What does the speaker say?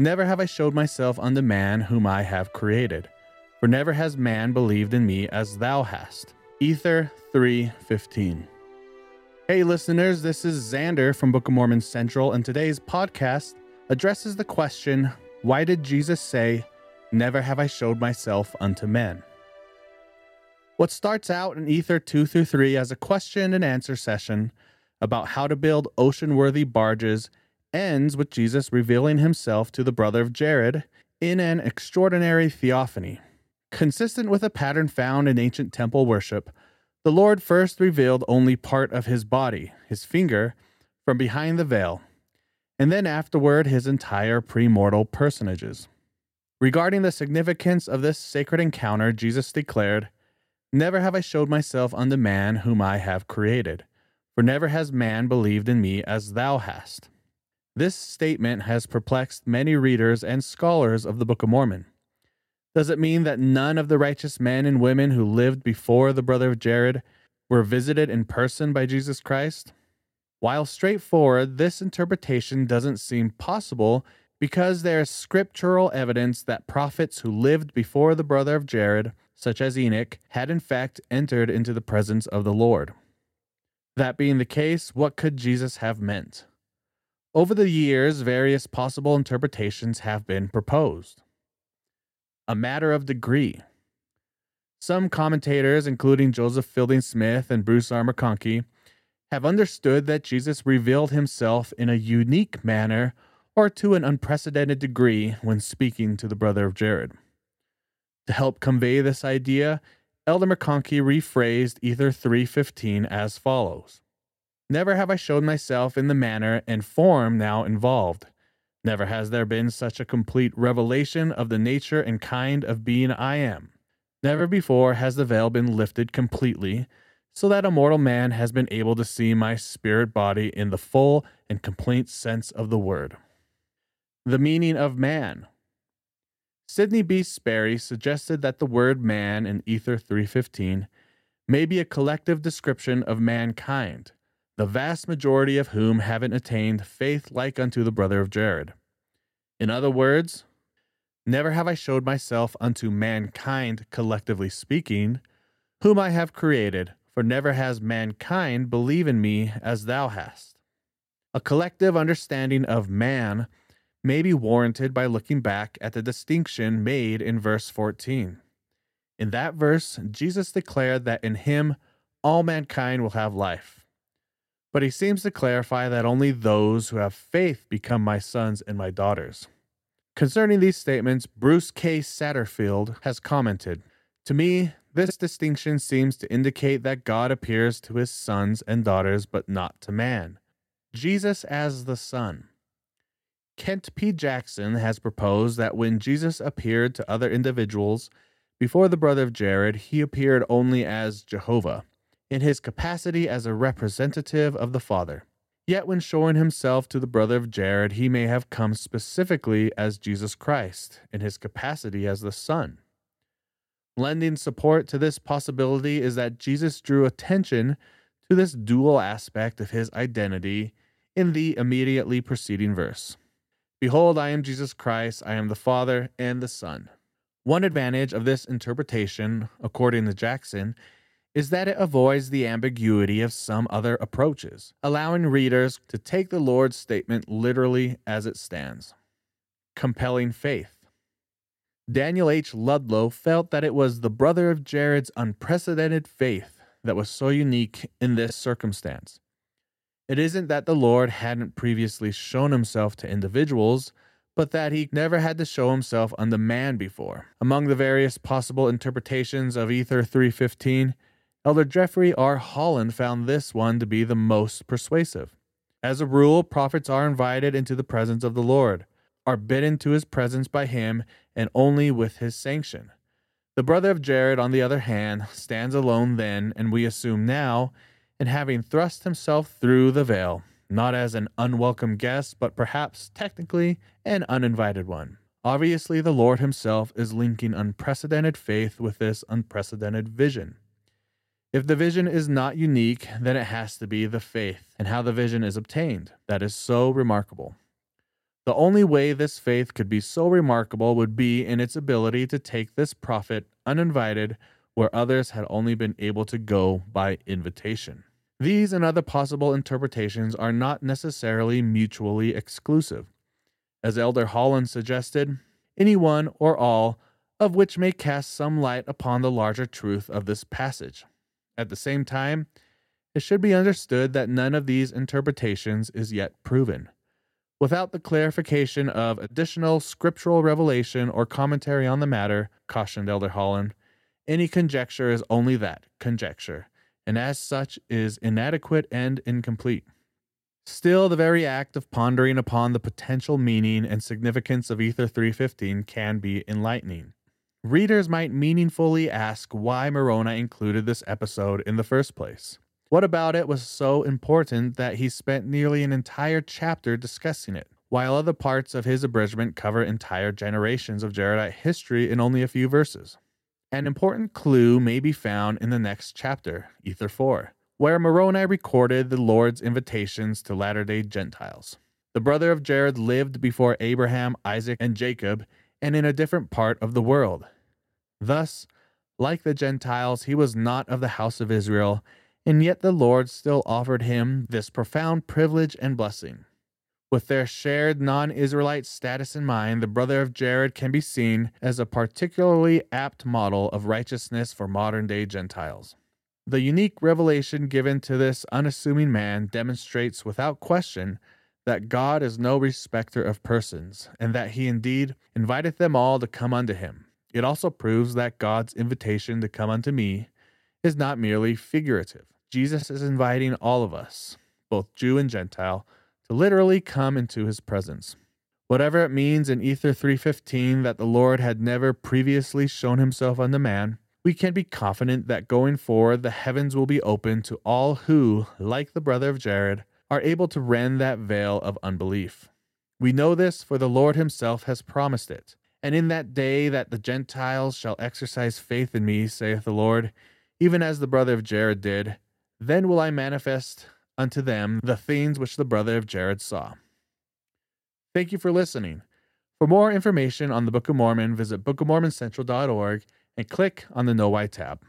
Never have I showed myself unto man whom I have created, for never has man believed in me as thou hast. Ether 3:15. Hey listeners, this is Xander from Book of Mormon Central, and today's podcast addresses the question, why did Jesus say, "Never have I showed myself unto men"? What starts out in Ether 2 through 3 as a question and answer session about how to build ocean worthy barges ends with Jesus revealing himself to the brother of Jared in an extraordinary theophany. Consistent with a pattern found in ancient temple worship, the Lord first revealed only part of his body, his finger, from behind the veil, and then afterward his entire premortal personages. Regarding the significance of this sacred encounter, Jesus declared, Never have I showed myself unto man whom I have created, for never has man believed in me as thou hast. This statement has perplexed many readers and scholars of the Book of Mormon. Does it mean that none of the righteous men and women who lived before the brother of Jared were visited in person by Jesus Christ? While straightforward, this interpretation doesn't seem possible because there is scriptural evidence that prophets who lived before the brother of Jared, such as Enoch, had in fact entered into the presence of the Lord. That being the case, what could Jesus have meant? Over the years, various possible interpretations have been proposed. A matter of degree. Some commentators, including Joseph Fielding Smith and Bruce R. McConkie, have understood that Jesus revealed himself in a unique manner or to an unprecedented degree when speaking to the brother of Jared. To help convey this idea, Elder McConkie rephrased Ether 315 as follows Never have I showed myself in the manner and form now involved. Never has there been such a complete revelation of the nature and kind of being I am. Never before has the veil been lifted completely, so that a mortal man has been able to see my spirit body in the full and complete sense of the word. The meaning of man. Sidney B. Sperry suggested that the word man in Ether 315 may be a collective description of mankind the vast majority of whom haven't attained faith like unto the brother of Jared. In other words, never have I showed myself unto mankind, collectively speaking, whom I have created, for never has mankind believed in me as thou hast. A collective understanding of man may be warranted by looking back at the distinction made in verse 14. In that verse, Jesus declared that in him all mankind will have life but he seems to clarify that only those who have faith become my sons and my daughters. Concerning these statements, Bruce K. Satterfield has commented To me, this distinction seems to indicate that God appears to his sons and daughters, but not to man. Jesus as the Son. Kent P. Jackson has proposed that when Jesus appeared to other individuals before the brother of Jared, he appeared only as Jehovah in his capacity as a representative of the Father. Yet, when showing himself to the brother of Jared, he may have come specifically as Jesus Christ in his capacity as the Son. Lending support to this possibility is that Jesus drew attention to this dual aspect of his identity in the immediately preceding verse Behold, I am Jesus Christ, I am the Father and the Son. One advantage of this interpretation, according to Jackson, is that it avoids the ambiguity of some other approaches, allowing readers to take the Lord's statement literally as it stands. Compelling faith. Daniel H. Ludlow felt that it was the brother of Jared's unprecedented faith that was so unique in this circumstance. It isn't that the Lord hadn't previously shown himself to individuals, but that he never had to show himself unto man before. Among the various possible interpretations of Ether 315, Elder Jeffrey R. Holland found this one to be the most persuasive. As a rule, prophets are invited into the presence of the Lord, are bidden to his presence by him, and only with his sanction. The brother of Jared, on the other hand, stands alone then, and we assume now, in having thrust himself through the veil, not as an unwelcome guest, but perhaps technically an uninvited one. Obviously, the Lord himself is linking unprecedented faith with this unprecedented vision. If the vision is not unique, then it has to be the faith and how the vision is obtained. That is so remarkable. The only way this faith could be so remarkable would be in its ability to take this prophet uninvited where others had only been able to go by invitation. These and other possible interpretations are not necessarily mutually exclusive. As Elder Holland suggested, any one or all of which may cast some light upon the larger truth of this passage. At the same time, it should be understood that none of these interpretations is yet proven. Without the clarification of additional scriptural revelation or commentary on the matter, cautioned Elder Holland, any conjecture is only that conjecture, and as such is inadequate and incomplete. Still, the very act of pondering upon the potential meaning and significance of Ether 315 can be enlightening. Readers might meaningfully ask why Moroni included this episode in the first place. What about it was so important that he spent nearly an entire chapter discussing it, while other parts of his abridgment cover entire generations of Jaredite history in only a few verses? An important clue may be found in the next chapter, Ether 4, where Moroni recorded the Lord's invitations to latter day Gentiles. The brother of Jared lived before Abraham, Isaac, and Jacob, and in a different part of the world. Thus, like the Gentiles, he was not of the house of Israel and yet the Lord still offered him this profound privilege and blessing. With their shared non Israelite status in mind, the brother of Jared can be seen as a particularly apt model of righteousness for modern day Gentiles. The unique revelation given to this unassuming man demonstrates without question that God is no respecter of persons, and that he indeed inviteth them all to come unto him. It also proves that God's invitation to come unto me is not merely figurative. Jesus is inviting all of us, both Jew and Gentile, to literally come into his presence. Whatever it means in Ether 315 that the Lord had never previously shown himself unto man, we can be confident that going forward the heavens will be open to all who, like the brother of Jared, are able to rend that veil of unbelief. We know this, for the Lord himself has promised it. And in that day that the Gentiles shall exercise faith in me, saith the Lord, even as the brother of Jared did, then will I manifest unto them the things which the brother of Jared saw. Thank you for listening. For more information on the Book of Mormon, visit bookofmormoncentral.org and click on the KnoWhy tab.